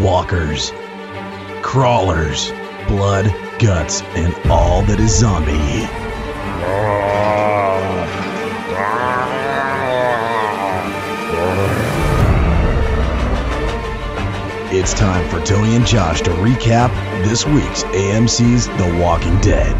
Walkers, crawlers, blood, guts, and all that is zombie. It's time for Tony and Josh to recap this week's AMC's The Walking Dead.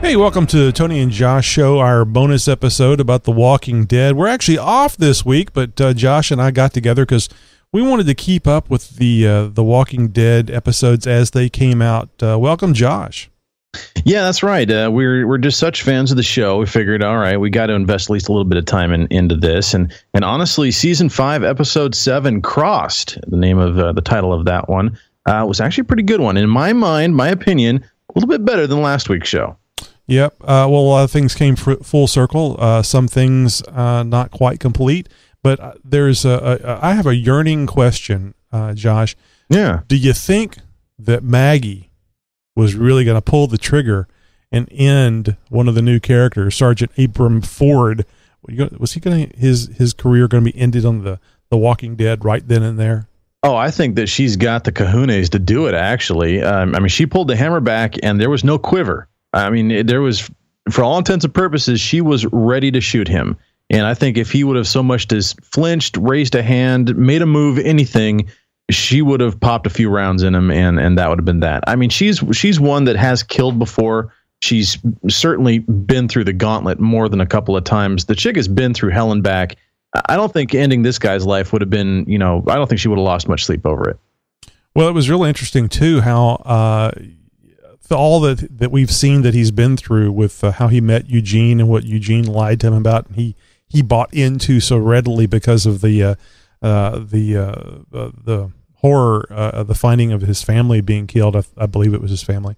Hey, welcome to the Tony and Josh show, our bonus episode about The Walking Dead. We're actually off this week, but uh, Josh and I got together because we wanted to keep up with the uh, The Walking Dead episodes as they came out. Uh, welcome, Josh. Yeah, that's right. Uh, we're we're just such fans of the show. We figured, all right, we got to invest at least a little bit of time in, into this. And and honestly, season five, episode seven, crossed the name of uh, the title of that one uh, was actually a pretty good one in my mind, my opinion, a little bit better than last week's show. Yep. Uh, well, a lot of things came full circle. Uh, some things uh, not quite complete, but there's a, a I have a yearning question, Josh. Yeah. Do you think that Maggie was really going to pull the trigger and end one of the new characters, Sergeant Abram Ford. Was he going to his his career going to be ended on the the Walking Dead right then and there? Oh, I think that she's got the kahunas to do it. Actually, um, I mean, she pulled the hammer back, and there was no quiver. I mean, there was, for all intents and purposes, she was ready to shoot him. And I think if he would have so much as flinched, raised a hand, made a move, anything, she would have popped a few rounds in him and and that would have been that. I mean, she's she's one that has killed before. She's certainly been through the gauntlet more than a couple of times. The chick has been through hell and back. I don't think ending this guy's life would have been, you know, I don't think she would have lost much sleep over it. Well, it was really interesting too how uh, all that that we've seen that he's been through with uh, how he met Eugene and what Eugene lied to him about, and he he bought into so readily because of the uh, uh, the uh, the horror uh, of the finding of his family being killed. I, I believe it was his family.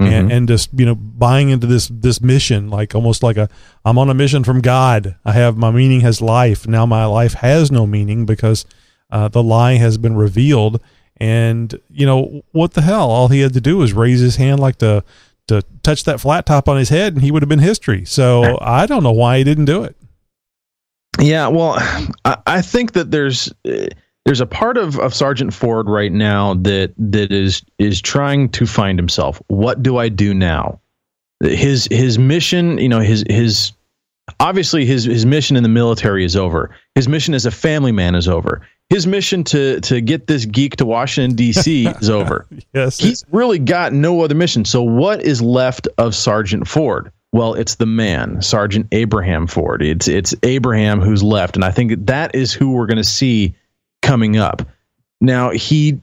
Mm-hmm. And, and just you know buying into this this mission like almost like a I'm on a mission from God. I have my meaning has life. Now my life has no meaning because uh, the lie has been revealed. And you know what the hell? All he had to do was raise his hand like to to touch that flat top on his head, and he would have been history. So I don't know why he didn't do it. Yeah, well, I, I think that there's eh, there's a part of, of Sergeant Ford right now that that is is trying to find himself. What do I do now? His his mission, you know, his his obviously his his mission in the military is over. His mission as a family man is over. His mission to to get this geek to Washington D.C. is over. yes, he's really got no other mission. So what is left of Sergeant Ford? Well, it's the man, Sergeant Abraham Ford. It's it's Abraham who's left, and I think that is who we're going to see coming up. Now he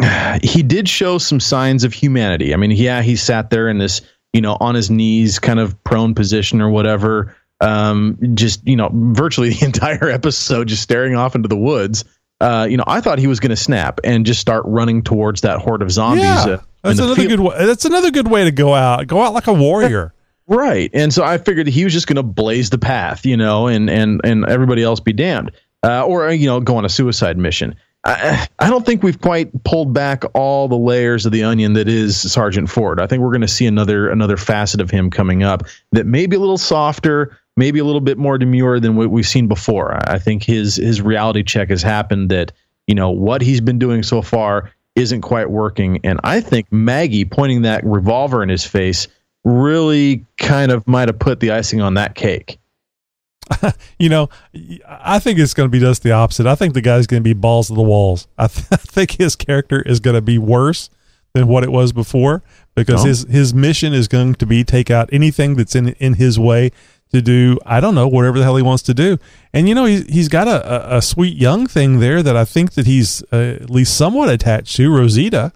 he did show some signs of humanity. I mean, yeah, he sat there in this you know on his knees, kind of prone position or whatever. Um, just you know, virtually the entire episode, just staring off into the woods. Uh, you know, I thought he was going to snap and just start running towards that horde of zombies. Yeah, uh, that's another field. good. way. That's another good way to go out. Go out like a warrior. Right. And so I figured he was just going to blaze the path, you know, and and and everybody else be damned, uh, or you know, go on a suicide mission. I, I don't think we've quite pulled back all the layers of the onion that is Sergeant Ford. I think we're going to see another another facet of him coming up that may be a little softer, maybe a little bit more demure than what we've seen before. I think his his reality check has happened that you know what he's been doing so far isn't quite working, and I think Maggie pointing that revolver in his face really kind of might have put the icing on that cake. you know, I think it's going to be just the opposite. I think the guy's going to be balls to the walls. I, th- I, think his character is going to be worse than what it was before because oh. his his mission is going to be take out anything that's in in his way to do I don't know whatever the hell he wants to do. And you know he's he's got a, a, a sweet young thing there that I think that he's uh, at least somewhat attached to Rosita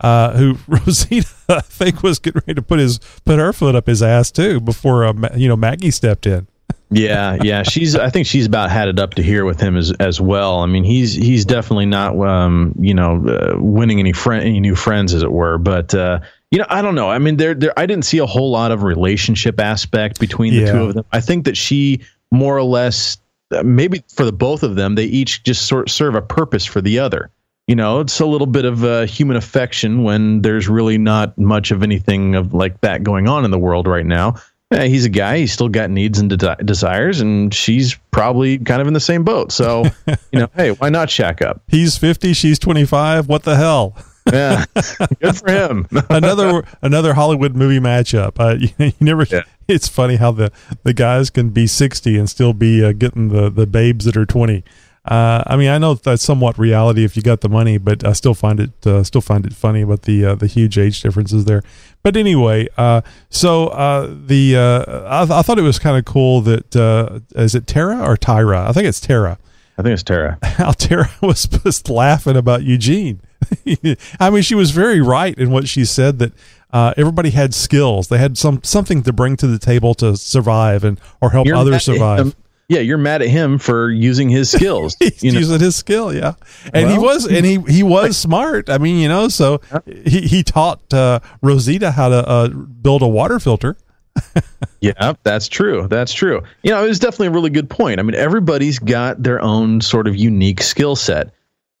uh, who Rosita I think was getting ready to put his put her foot up his ass too before uh, you know Maggie stepped in. yeah, yeah. She's. I think she's about had it up to here with him as as well. I mean, he's he's definitely not, um, you know, uh, winning any friend any new friends, as it were. But uh, you know, I don't know. I mean, there there. I didn't see a whole lot of relationship aspect between the Yeah. two of them. I think that she more or less, uh, maybe for the both of them, they each just sort serve a purpose for the other. You know, it's a little bit of uh, human affection when there's really not much of anything of like that going on in the world right now. Yeah, he's a guy. He's still got needs and de- desires, and she's probably kind of in the same boat. So, you know, hey, why not shack up? He's 50, she's 25. What the hell? Yeah, good for him. another another Hollywood movie matchup. Uh, you, you never. Yeah. It's funny how the, the guys can be sixty and still be uh, getting the, the babes that are twenty. Uh, I mean, I know that's somewhat reality if you got the money, but I still find it uh, still find it funny about the uh, the huge age differences there. But anyway, uh, so uh, the uh, I, I thought it was kind of cool that uh, is it Tara or Tyra? I think it's Tara I think it's Tara. how Tara was just laughing about Eugene. I mean, she was very right in what she said that uh, everybody had skills. They had some something to bring to the table to survive and or help You're others survive. Yeah, you're mad at him for using his skills. He's you know? using his skill, yeah, and he was, and he he was smart. I mean, you know, so he he taught uh, Rosita how to uh, build a water filter. Yeah, that's true. That's true. You know, it was definitely a really good point. I mean, everybody's got their own sort of unique skill set.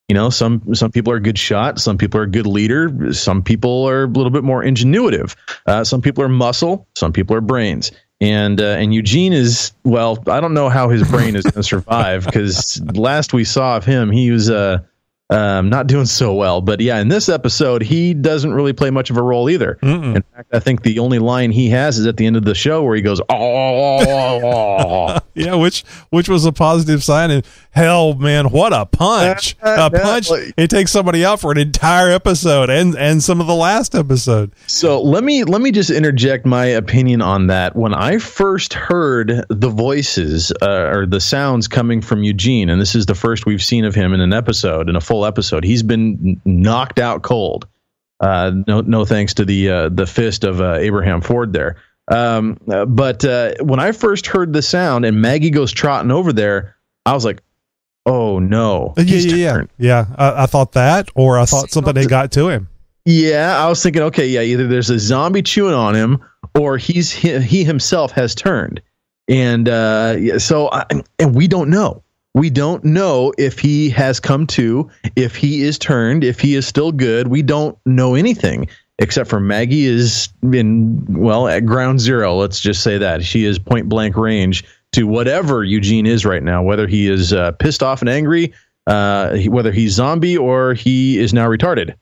You know, some some people are good shot, some people are a good leader, some people are a little bit more ingenuitive. Uh, some people are muscle, some people are brains. And uh, and Eugene is well, I don't know how his brain is going to survive because last we saw of him, he was uh, um, not doing so well. But yeah, in this episode, he doesn't really play much of a role either. In fact, I think the only line he has is at the end of the show where he goes, "Oh." Yeah, which which was a positive sign. And hell, man, what a punch! A punch! It takes somebody out for an entire episode and and some of the last episode. So let me let me just interject my opinion on that. When I first heard the voices uh, or the sounds coming from Eugene, and this is the first we've seen of him in an episode, in a full episode, he's been knocked out cold. Uh, no, no thanks to the uh, the fist of uh, Abraham Ford there. Um, but uh, when I first heard the sound and Maggie goes trotting over there, I was like, "Oh no!" Yeah, he's yeah, yeah, turned. yeah. I, I thought that, or I thought something had got to him. Yeah, I was thinking, okay, yeah, either there's a zombie chewing on him, or he's he, he himself has turned, and uh, so I, and we don't know. We don't know if he has come to, if he is turned, if he is still good. We don't know anything except for Maggie is in well at ground zero. Let's just say that she is point blank range to whatever Eugene is right now, whether he is uh, pissed off and angry, uh, whether he's zombie or he is now retarded.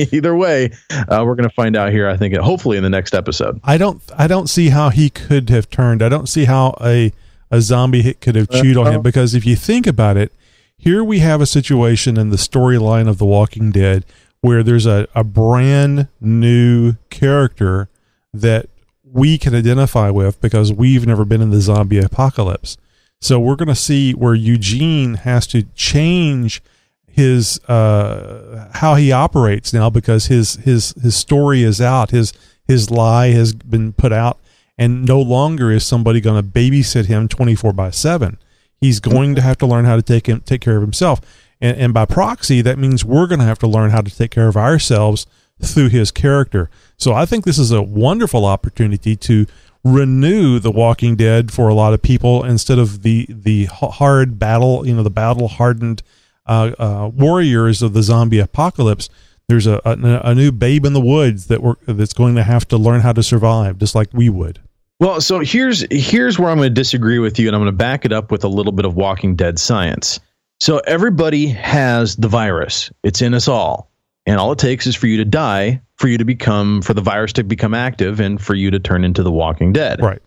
Either way, uh, we're going to find out here. I think hopefully in the next episode. I don't I don't see how he could have turned. I don't see how a a zombie hit could have chewed on him. Because if you think about it, here we have a situation in the storyline of The Walking Dead where there's a, a brand new character that we can identify with because we've never been in the zombie apocalypse. So we're going to see where Eugene has to change his uh how he operates now because his his his story is out. His his lie has been put out and no longer is somebody going to babysit him 24 by 7 he's going to have to learn how to take him take care of himself. And, and by proxy that means we're going to have to learn how to take care of ourselves through his character. So i think this is a wonderful opportunity to renew the walking dead for a lot of people instead of the the hard battle you know the battle hardened uh, uh, warriors of the zombie apocalypse. There's a, a, a new babe in the woods that we're that's going to have to learn how to survive just like we would Well, so here's here's where I'm going to disagree with you, and I'm going to back it up with a little bit of Walking Dead science. So everybody has the virus; it's in us all, and all it takes is for you to die, for you to become, for the virus to become active, and for you to turn into the Walking Dead. right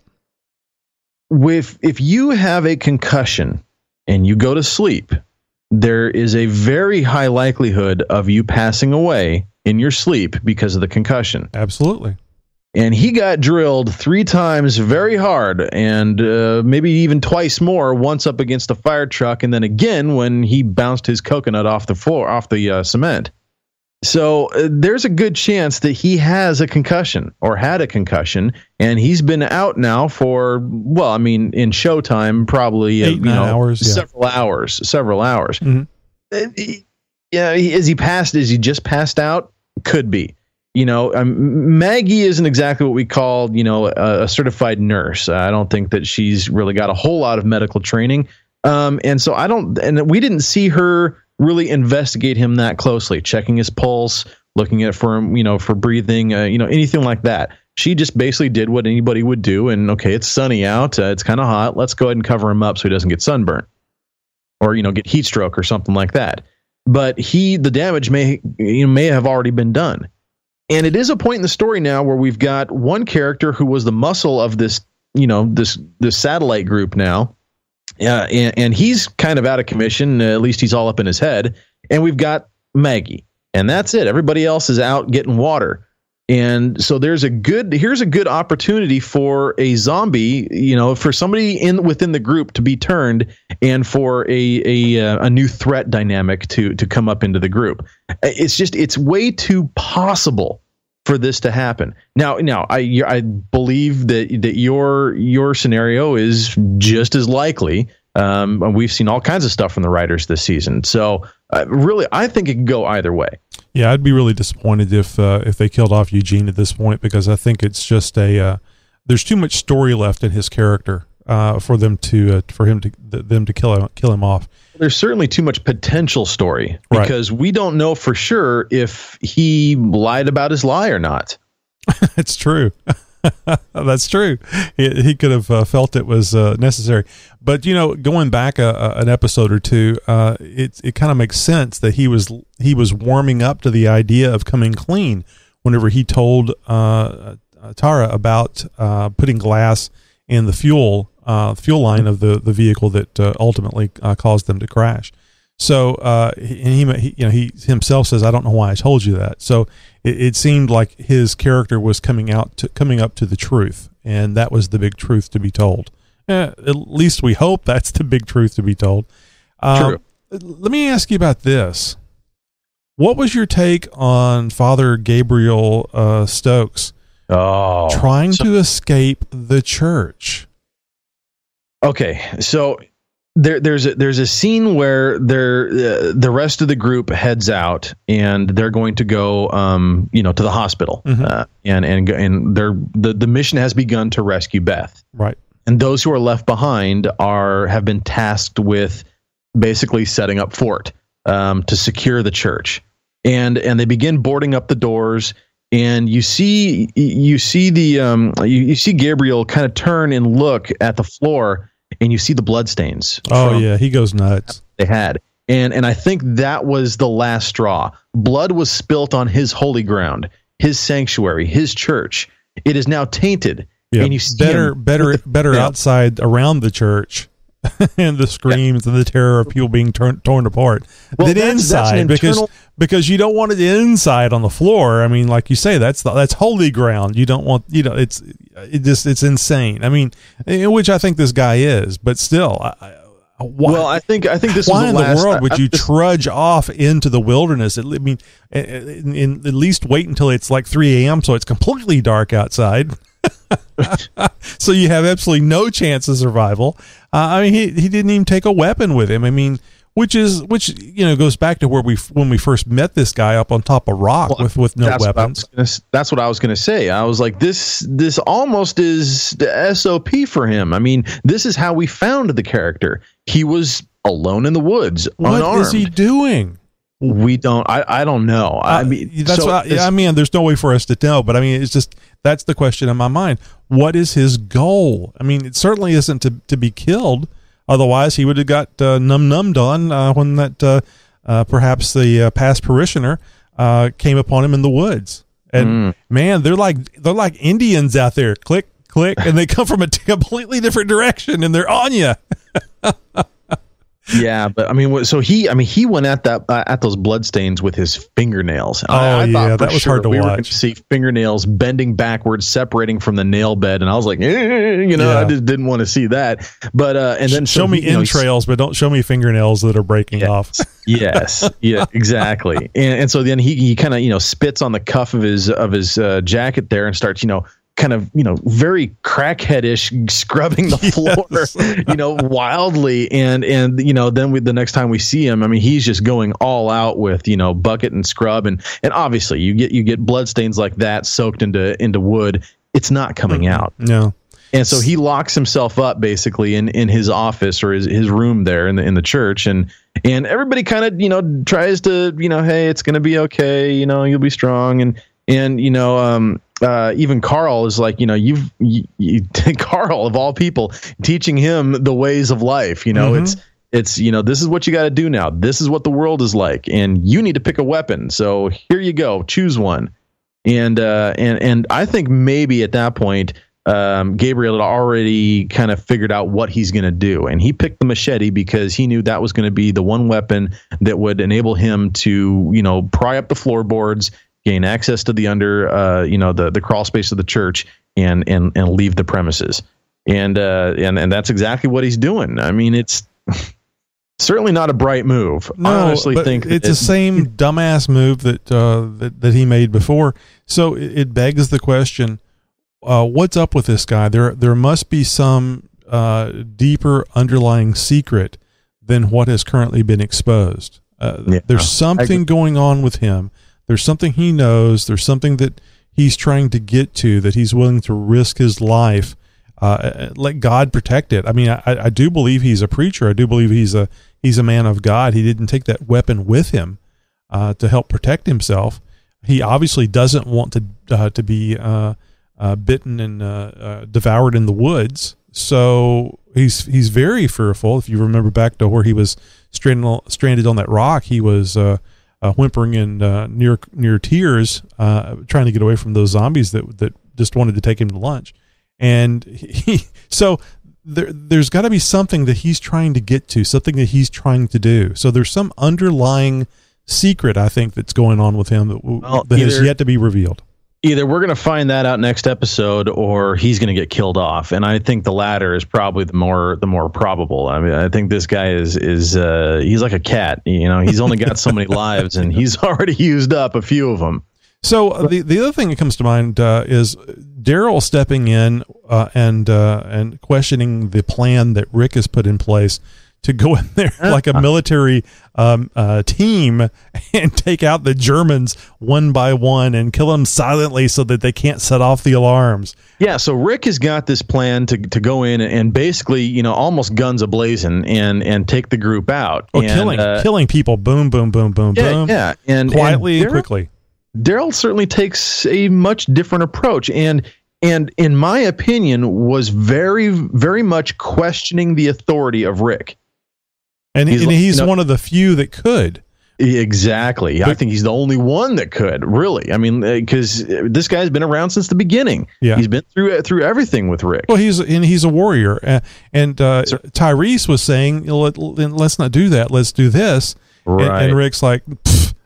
with if you have a concussion and you go to sleep, there is a very high likelihood of you passing away in your sleep because of the concussion. absolutely And he got drilled three times very hard, and uh, maybe even twice more. Once up against a fire truck, and then again when he bounced his coconut off the floor, off the uh, cement. So uh, there's a good chance that he has a concussion or had a concussion, and he's been out now for well, I mean, in Showtime, probably uh, Eight, you nine know, hours, yeah. several hours, several hours. Mhm. Uh, yeah, is he passed? Is he just passed out? Could be. You know, um, Maggie isn't exactly what we call, you know, a, a certified nurse. I don't think that she's really got a whole lot of medical training. Um, and so I don't, and we didn't see her really investigate him that closely, checking his pulse, looking at for him, you know, for breathing, uh, you know, anything like that. She just basically did what anybody would do. And okay, it's sunny out, uh, it's kind of hot. Let's go ahead and cover him up so he doesn't get sunburnt or you know get heat stroke or something like that. But he, the damage may you know, may have already been done. And it is a point in the story now where we've got one character who was the muscle of this, you know, this this satellite group now, yeah, and, and he's kind of out of commission. Uh, at least he's all up in his head. And we've got Maggie, and that's it. Everybody else is out getting water. And so there's a good here's a good opportunity for a zombie, you know, for somebody in within the group to be turned, and for a a uh, a new threat dynamic to to come up into the group. It's just it's way too possible for this to happen. Now, now I I believe that that your your scenario is just as likely. Um, we've seen all kinds of stuff from the writers this season. So uh, really, I think it can go either way. Yeah, I'd be really disappointed if uh, if they killed off Eugene at this point because I think it's just a uh, there's too much story left in his character uh, for them to uh, for him to th- them to kill him kill him off. There's certainly too much potential story Right. because we don't know for sure if he lied about his lie or not. It's true. That's true. He, he could have uh, felt it was uh, necessary, but you know, going back a, a, an episode or two, uh, it it kind of makes sense that he was he was warming up to the idea of coming clean whenever he told uh, uh, Tara about uh, putting glass in the fuel fuel line of the the vehicle that ultimately caused them to crash. So, uh, he, and he, he, you know, he himself says, "I don't know why I told you that." So, it, it seemed like his character was coming out to coming up to the truth, and that was the big truth to be told. Eh, at least we hope that's the big truth to be told. Um, True. Let me ask you about this. What was your take on Father Gabriel uh, Stokes Oh, trying so- to escape the church? Okay, so there, there's a, there's a scene where they're, uh, the rest of the group heads out and they're going to go, um, you know, to the hospital, Mhm. uh, and and and they're the the mission has begun to rescue Beth, Right. and those who are left behind are have been tasked with basically setting up fort um, to secure the church, and and they begin boarding up the doors. And you see, you see the, um, you, you see Gabriel kind of turn and look at the floor, and you see the bloodstains. Oh yeah, he goes nuts. they had. And and I think that was the last straw. Blood was spilt on his holy ground, his sanctuary, his church. It is now tainted. Yeah, and you see better, better, the- better yeah. outside around the church, and the screams and the terror of people being torn torn apart Well, than that's- that's inside because because you don't want it inside on the floor. I mean, like you say, that's the, that's holy ground. You don't want you know it's it just it's insane. I mean, eh, which I think this guy is, but still, I, I, why, Well, I think I think this why was in the the world would you trudge off into the wilderness? At- I mean, eh, eh, in, in, at least wait until it's like 3 a.m. so it's completely dark outside. so you have absolutely no chance of survival. Uh, I mean, he, he didn't even take a weapon with him. I mean, which is which you know goes back to where we when we first met this guy up on top of rock Well, with with no that's weapons. What gonna, that's what I was going to say. I was like, this this almost is the SOP for him. I mean, this is how we found the character. He was alone in the woods, What unarmed. is he doing? we don't. I, I don't know. I Uh, mean, that's so what I, this- I mean. There's no way for us to know, but I mean, it's just that's the question in my mind. What is his goal? I mean, it certainly isn't to to be killed. Otherwise, he would have got uh, num nummed on uh, when that uh, uh, perhaps the uh, past parishioner uh, came upon him in the woods. And Mm. man, they're like they're like Indians out there. Click click, and they come from a completely different direction, and they're on you. Yeah, but I mean, so he, I mean, he went at that uh, at those bloodstains with his fingernails. Oh I, I yeah, that was sure hard to we watch. see fingernails bending backwards, separating from the nail bed, and I was like, eh, you know, yeah. I just didn't want to see that. But uh, and then show so me he, entrails, know, but don't show me fingernails that are breaking yes, off. yes, yeah, exactly. And, and so then he he kind of you know spits on the cuff of his of his uh, jacket there and starts you know kind of you know very crackheadish scrubbing the floor yes. you know wildly. And and you know then we, the next time we see him i mean he's just going all out with you know bucket and scrub. And and obviously you get you get blood stains like that soaked into into wood. It's not coming out. No. And so he locks himself up basically in, in his office or his, his room there in the in the church. And and everybody kind of you know tries to you know hey it's gonna be okay you know you'll be strong. And and you know um uh, even Carl is like, you know, you've you, you, Carl of all people teaching him the ways of life. You know, mm-hmm. it's it's you know this is what you got to do now. This is what the world is like, and you need to pick a weapon. So here you go, choose one. And uh, and and I think maybe at that point. Um, Gabriel had already kind of figured out what he's going to do, and he picked the machete because he knew that was going to be the one weapon that would enable him to, you know, pry up the floorboards gain access to the under, uh, you know, the the crawl space of the church, and and and leave the premises. And uh, and and that's exactly what he's doing. I mean, it's certainly not a bright move. No, I honestly think it's it, the same dumbass move that uh, that that he made before. So it, it begs the question: uh, What's up with this guy? There there must be some uh, deeper underlying secret than what has currently been exposed. Uh, yeah, there's something going on with him there's something he knows. There's something that he's trying to get to that he's willing to risk his life. Uh, let God protect it. I mean, I, I do believe he's a preacher. I do believe he's a he's a man of God. He didn't take that weapon with him uh, to help protect himself. He obviously doesn't want to uh, to be uh, uh, bitten and uh, devoured in the woods. So he's he's very fearful. If you remember back to where he was stranded stranded on that rock, he was uh, whimpering and uh, near near tears, uh, trying to get away from those zombies that that just wanted to take him to lunch. And he, so there, there's got to be something that he's trying to get to, something that he's trying to do. So there's some underlying secret, I think, that's going on with him that, well, that either, has yet to be revealed either we're going to find that out next episode or he's going to get killed off. And i think the latter is probably the more the more probable. I mean i think this guy is is uh, he's like a cat you know he's only got so many lives and he's already used up a few of them so uh, the the other thing that comes to mind uh, is Daryl stepping in uh, and uh, and questioning the plan that Rick has put in place to go in there like a military um, uh, team and take out the Germans one by one and kill them silently so that they can't set off the alarms. Yeah, so Rick has got this plan to, to go in and basically, you know, almost guns ablazing and and take the group out. Oh, and, killing uh, killing people, boom, boom, boom, boom, yeah, boom, yeah, and quietly and, and quickly. Daryl certainly takes a much different approach, and and in my opinion, was very very much questioning the authority of Rick and, he's, and he's you know, one of the few that could. Exactly. But, I think he's the only one that could really. I mean, because uh, this guy's been around since the beginning. Yeah, he's been through through everything with Rick. Well, he's and he's a warrior. Uh, and uh, Tyrese was saying, Let, "Let's not do that. Let's do this." Right. And, and Rick's like,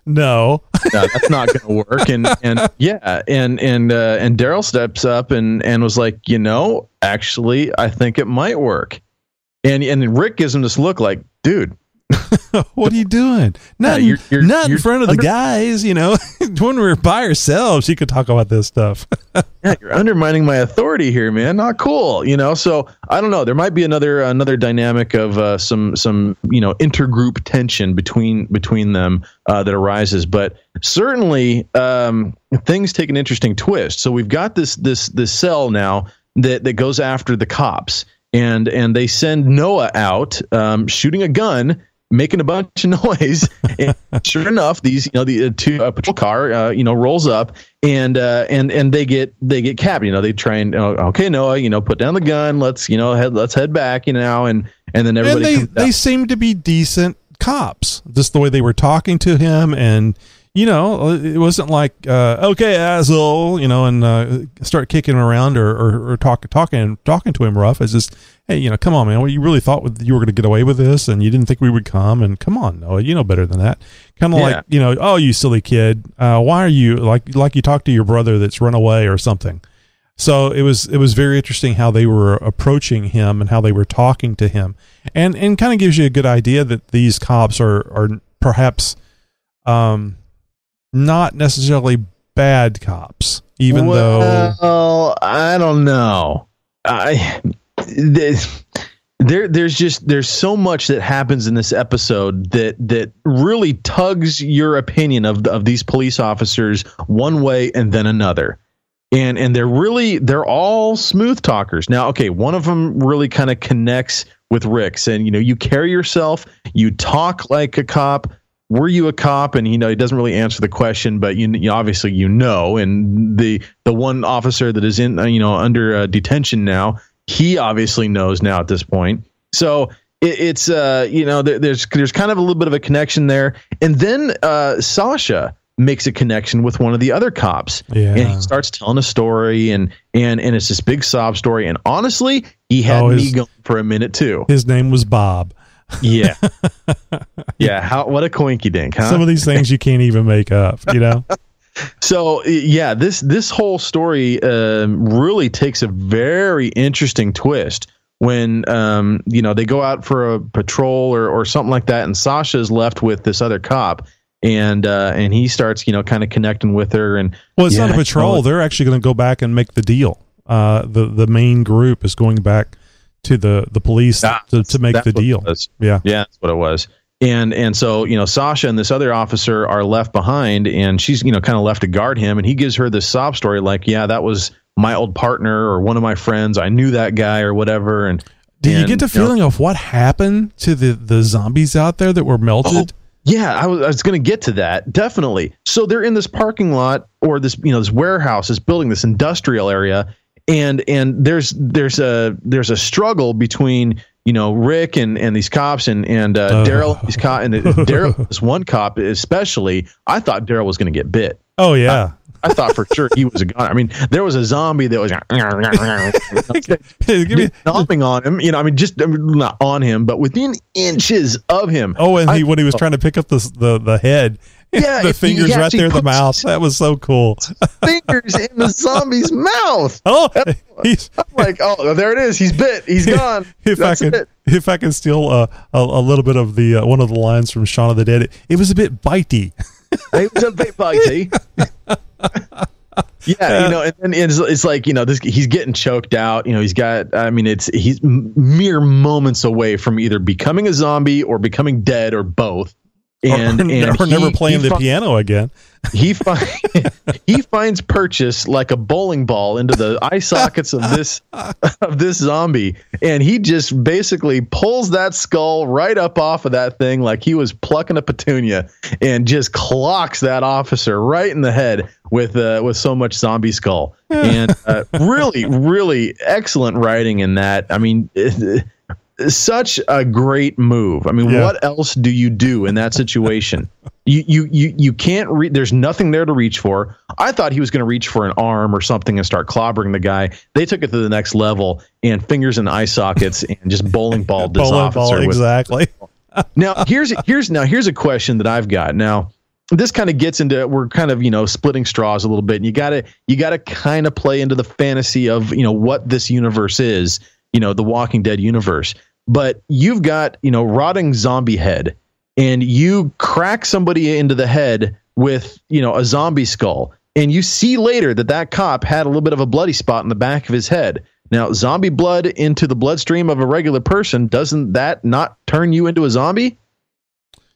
"No, no, that's not going to work." And and yeah, and and uh, and Daryl steps up and and was like, "You know, actually, I think it might work." And and Rick gives him this look like, dude. what are you doing? Not, yeah, you're, you're, not you're in front of under- the guys, you know. when we're by ourselves, you could talk about this stuff. yeah, you're undermining my authority here, man. Not cool, you know. So I don't know. There might be another another dynamic of uh, some some you know intergroup tension between between them uh, that arises, but certainly um, things take an interesting twist. So we've got this this this cell now that that goes after the cops and and they send Noah out um, shooting a gun, making a bunch of noise. and sure enough, these you know the uh, two uh, patrol car uh, you know rolls up and uh, and and they get they get capped. You know they try and oh, okay Noah, you know put down the gun. Let's you know head let's head back. You know and and then everybody. And they they seem to be decent cops. Just the way they were talking to him and you know, it wasn't like uh, okay, asshole, you know, and uh, start kicking him around or, or, or talk, talking talking to him rough. It's just, hey, you know, come on, man. Well, you really thought you were going to get away with this, and you didn't think we would come. And come on, Noah, you know better than that. Kind of Yeah. like, you know, oh, you silly kid, uh, why are you like like you talk to your brother that's run away or something. So it was it was very interesting how they were approaching him and how they were talking to him, and and kind of gives you a good idea that these cops are are perhaps um not necessarily bad cops, even though well, I don't know. I there there's just there's so much that happens in this episode that that really tugs your opinion of of these police officers one way and then another. And and they're really they're all smooth talkers. Now, okay, one of them really kind of connects with Rick and you know, you carry yourself, you talk like a cop, were you a cop? And you know he doesn't really answer the question but you, you obviously you know. And the the one officer that is in uh, you know under uh, detention now he obviously knows now at this point. So it, it's uh you know there, there's there's kind of a little bit of a connection there. And then uh Sasha makes a connection with one of the other cops. Yeah. and he starts telling a story and and and it's this big sob story. And honestly he had Oh, me going for a minute too. His name was Bob. Yeah yeah how what a coinky dink huh Some of these things you can't even make up, you know. So yeah, this this whole story um, really takes a very interesting twist when um, you know they go out for a patrol or, or something like that, and Sasha is left with this other cop, and uh, and he starts you know kind of connecting with her, and Well, it's Yeah, not a patrol. They're actually going to go back and make the deal. Uh, the the main group is going back to the the police to, to make the deal. Yeah. Yeah, that's what it was. And and so you know Sasha and this other officer are left behind, and she's you know kind of left to guard him, and he gives her this sob story like, yeah, that was my old partner or one of my friends. I knew that guy or whatever. And Did you get the know, feeling of what happened to the the zombies out there that were melted? Oh, yeah, I was, I was going to get to that. Definitely. So they're in this parking lot or this, you know, this warehouse, this building, this industrial area, and and there's there's a there's a struggle between you know Rick and and these cops and and uh, Oh. Daryl these cop and Daryl this one cop especially. I thought Daryl was going to get bit. Oh yeah. I thought for sure he was a gun. I mean, there was a zombie that was me- stomping on him. You know, I mean, just I mean, not on him, but within inches of him. oh, and I- he when he was trying to pick up the the the head, Yeah, the fingers right there, in the mouth. That was so cool. fingers in the zombie's mouth. Oh, he's Like, oh, there it is. He's bit. He's gone. if That's I can, it. if I can steal uh, a, a little bit of the uh, one of the lines from Shaun of the Dead, it, it was a bit bitey. It was a bit bitey. yeah, you know, and, and it's, it's like you know, this he's getting choked out. You know, he's got. I mean, it's he's mere moments away from either becoming a zombie or becoming dead or both. And or, and or never playing he the fi- piano again. he find, he finds purchase like a bowling ball into the eye sockets of this of this zombie. And he just basically pulls that skull right up off of that thing like he was plucking a petunia and just clocks that officer right in the head with uh, with so much zombie skull. And uh, really really excellent writing in that. I mean such a great move. I mean, Yeah. what else do you do in that situation? you you you you can't re- there's nothing there to reach for. I thought he was going to reach for an arm or something and start clobbering the guy. They took it to the next level and fingers in eye sockets and just bowling balled this Bowling officer ball, exactly. now here's here's now here's a question that I've got. Now this kind of gets into we're kind of you know splitting straws a little bit, and you gotta you gotta kind of play into the fantasy of you know what this universe is, you know the Walking Dead universe. But you've got you know rotting zombie head, and you crack somebody into the head with you know a zombie skull, and you see later that that cop had a little bit of a bloody spot in the back of his head. Now, zombie blood into the bloodstream of a regular person doesn't that not turn you into a zombie?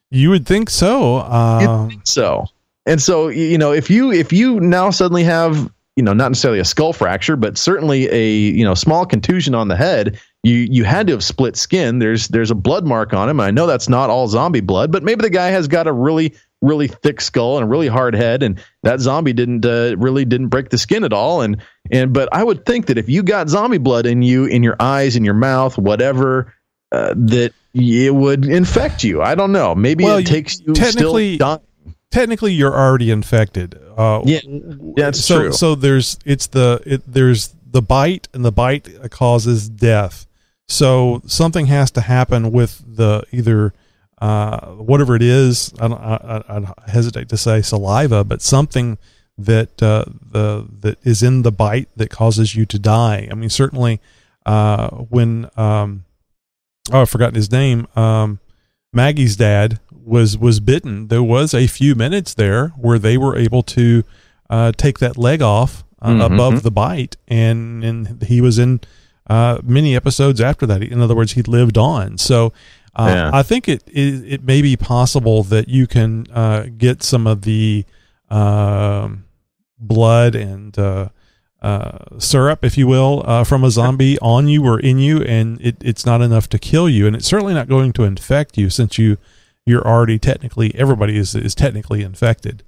You would think so. Uh, so and so you know if you if you now suddenly have you know not necessarily a skull fracture but certainly a you know small contusion on the head you you had to have split skin. There's there's a blood mark on him. I know that's not all zombie blood but maybe the guy has got a really really thick skull and a really hard head and that zombie didn't uh, really didn't break the skin at all. And and but i would think that if you got zombie blood in you in your eyes in your mouth whatever uh, that it would infect you. I don't know. Maybe Well, it takes you technically- still dying. Technically you're already infected. Uh, Yeah, that's so, true. So there's it's the it, there's the bite, and the bite causes death. So something has to happen with the either uh, whatever it is. I, I, I, hesitate to say saliva, but something that uh, the that is in the bite that causes you to die. I mean, certainly uh, when um, oh I've forgotten his name. Um, Maggie's dad was was bitten. There was a few minutes there where they were able to uh, take that leg off uh, Mhm. above the bite, and and he was in uh, many episodes after that. In other words, he lived on. So. Uh, Yeah. I think it, it it may be possible that you can uh, get some of the um, blood and uh, uh, syrup, if you will, uh, from a zombie on you or in you, and it, it's not enough to kill you, and it's certainly not going to infect you since you you're already technically everybody is is technically infected.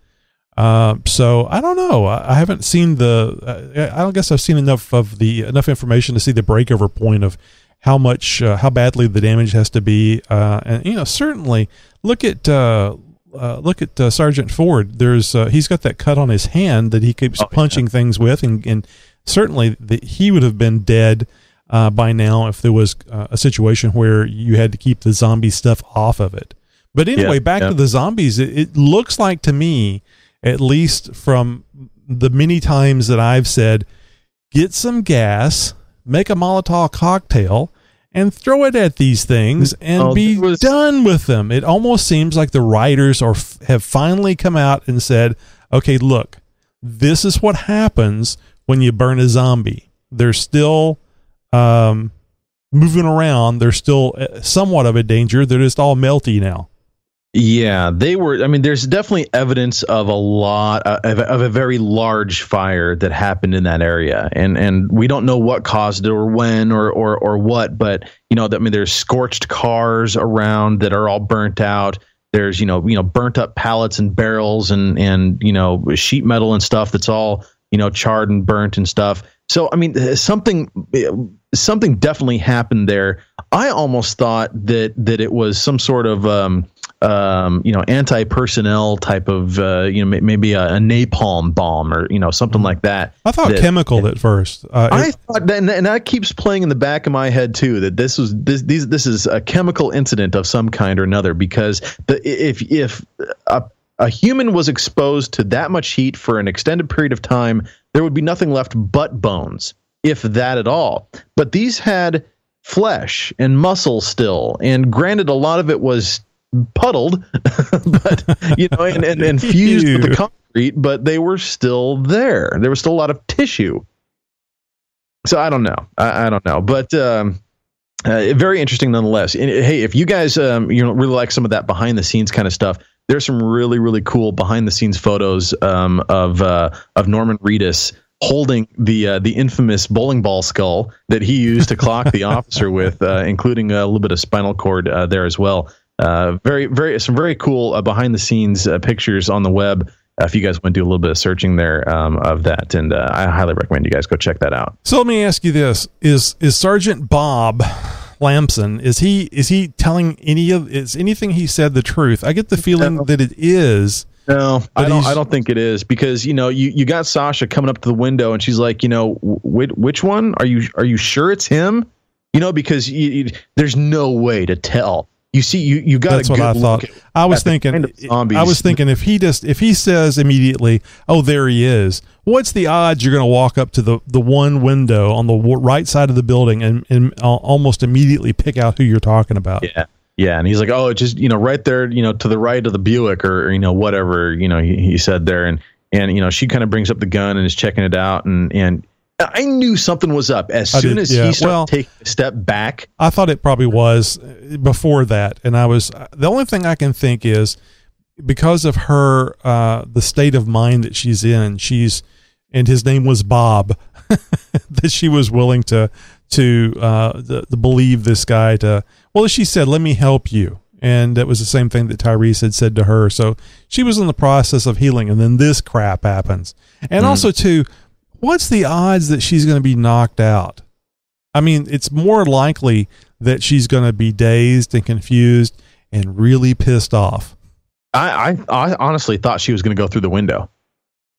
Um, so I don't know. I, I haven't seen the. Uh, I don't guess I've seen enough of the enough information to see the breakover point of how much uh, how badly the damage has to be. Uh, and you know, certainly look at uh, uh, look at uh, Sergeant Ford. There's uh, he's got that cut on his hand that he keeps Oh, yeah. punching things with, and, and certainly the, he would have been dead uh, by now if there was uh, a situation where you had to keep the zombie stuff off of it. But anyway, Yeah, back yeah. to the zombies. It, it looks like to me, at least from the many times that I've said, get some gas, make a Molotov cocktail, and throw it at these things and Oh, be was- done with them. It almost seems like the writers are have finally come out and said, "Okay, look, this is what happens when you burn a zombie. They're still um, moving around. They're still uh, somewhat of a danger. They're just all melty now." Yeah, they were. I mean, there's definitely evidence of a lot uh, of, of a very large fire that happened in that area, and and we don't know what caused it or when or or or what. But you know, I mean, there's scorched cars around that are all burnt out. There's you know you know burnt up pallets and barrels and and you know sheet metal and stuff that's all you know charred and burnt and stuff. So I mean, something something definitely happened there. I almost thought that that it was some sort of um, um, you know anti personnel type of uh, you know maybe a, a napalm bomb or you know something like that. I thought that- chemical at first. Uh, I it- thought that, and and that keeps playing in the back of my head too. That this was this these this is a chemical incident of some kind or another. Because the if if a a human was exposed to that much heat for an extended period of time, there would be nothing left but bones, if that at all. But these had flesh and muscle still, and granted, a lot of it was puddled, but you know, and, and, and fused with the concrete, but they were still there. There was still a lot of tissue. So I don't know. I, I don't know, but um, uh, very interesting nonetheless. And, hey, if you guys um, you know really like some of that behind the scenes kind of stuff, there's some really really cool behind the scenes photos um, of uh, of Norman Reedus holding the uh, the infamous bowling ball skull that he used to clock the officer with, uh, including a little bit of spinal cord uh, there as well. Uh, very very some very cool uh, behind the scenes uh, pictures on the web. Uh, if you guys want to do a little bit of searching there um, of that, and uh, I highly recommend you guys go check that out. So let me ask you this: Is is Sergeant Bob Lamson? Is he is he telling any of is anything he said the truth? I get the feeling No. that it is. No, I don't. I don't think it is because you know you, you got Sasha coming up to the window and she's like, you know, which, which one are you? Are you sure it's him? You know, because you, you, there's no way to tell. You see, you you got That's a what good I thought. I was thinking. kind of. I was thinking if he just if he says immediately, "Oh, there he is." What's the odds you're going to walk up to the the one window on the w- right side of the building and and al- almost immediately pick out who you're talking about? Yeah. Yeah, and he's like, "Oh, just you know, right there, you know, to the right of the Buick, or, or, you know, whatever, you know." He, he said there, and and you know, she kind of brings up the gun and is checking it out, and and I knew something was up as I soon did, as yeah. he started Well- taking a step back. I thought it probably was uh, before that, and I was the only thing I can think is because of her uh, the state of mind that she's in. She's and his name was Bob that she was willing to to uh, the, the believe this guy to. Well, she said, "Let me help you." And that was the same thing that Tyrese had said to her. So she was in the process of healing, and then this crap happens. And also, too, what's the odds that she's going to be knocked out? I mean, it's more likely that she's going to be dazed and confused and really pissed off. I, I, I honestly thought she was going to go through the window.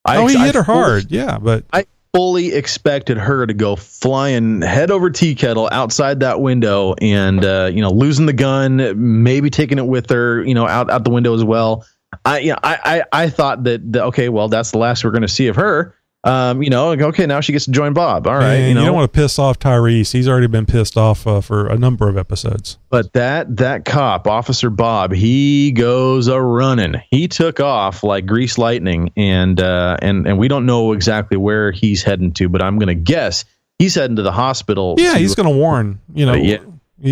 I, oh, he hit her hard. yeah, but I fully expected her to go flying head over tea kettle outside that window and uh, you know losing the gun, maybe taking it with her, you know, out out the window as well. I you know, I, I I thought that, that okay, well that's the last we're going to see of her um, you know, like, okay, now she gets to join Bob. All right, and you know, you don't want to piss off Tyrese. He's already been pissed off uh, for a number of episodes. But that that cop, Officer Bob, he goes a running. He took off like grease lightning, and uh, and and we don't know exactly where he's heading to, but I'm going to guess he's heading to the hospital. Yeah, to, he's going to warn. You know, yeah.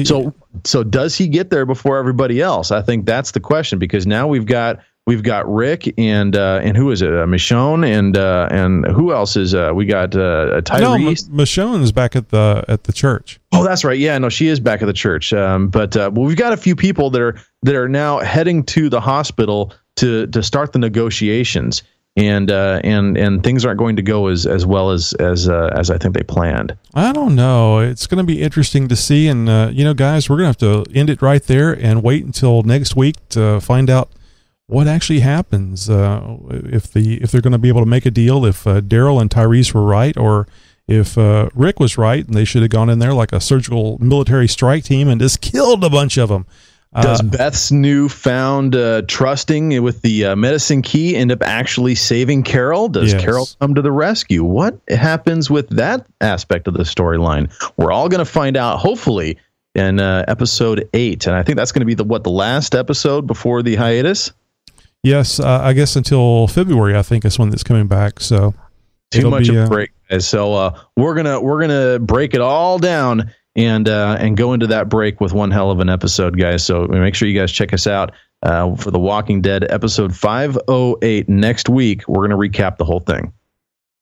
so so does he get there before everybody else? I think that's the question because now we've got We've got Rick and uh, and who is it? Uh, Michonne and uh, and who else is uh, we got uh, Tyreese? No, Michonne is back at the at the church. Oh, that's right. Yeah, no, she is back at the church. Um, but uh, well, we've got a few people that are that are now heading to the hospital to to start the negotiations, and uh, and and things aren't going to go as as well as as uh, as I think they planned. I don't know. It's going to be interesting to see, and uh, you know, guys, we're going to have to end it right there and wait until next week to find out what actually happens uh, if the if they're going to be able to make a deal if uh, Daryl and Tyreese were right or if uh, Rick was right and they should have gone in there like a surgical military strike team and just killed a bunch of them. Uh, Does Beth's newfound uh, trusting with the uh, medicine key end up actually saving Carol? Does yes. Carol come to the rescue? What happens with that aspect of the storyline? We're all going to find out, hopefully, in episode eight, and I think that's going to be the what the last episode before the hiatus. Yes, uh, I guess until February, I think is when it's coming back. So too much be, of a uh, break. So uh, we're gonna we're gonna break it all down and uh, and go into that break with one hell of an episode, guys. So make sure you guys check us out uh, for the Walking Dead episode 508 next week. We're gonna recap the whole thing.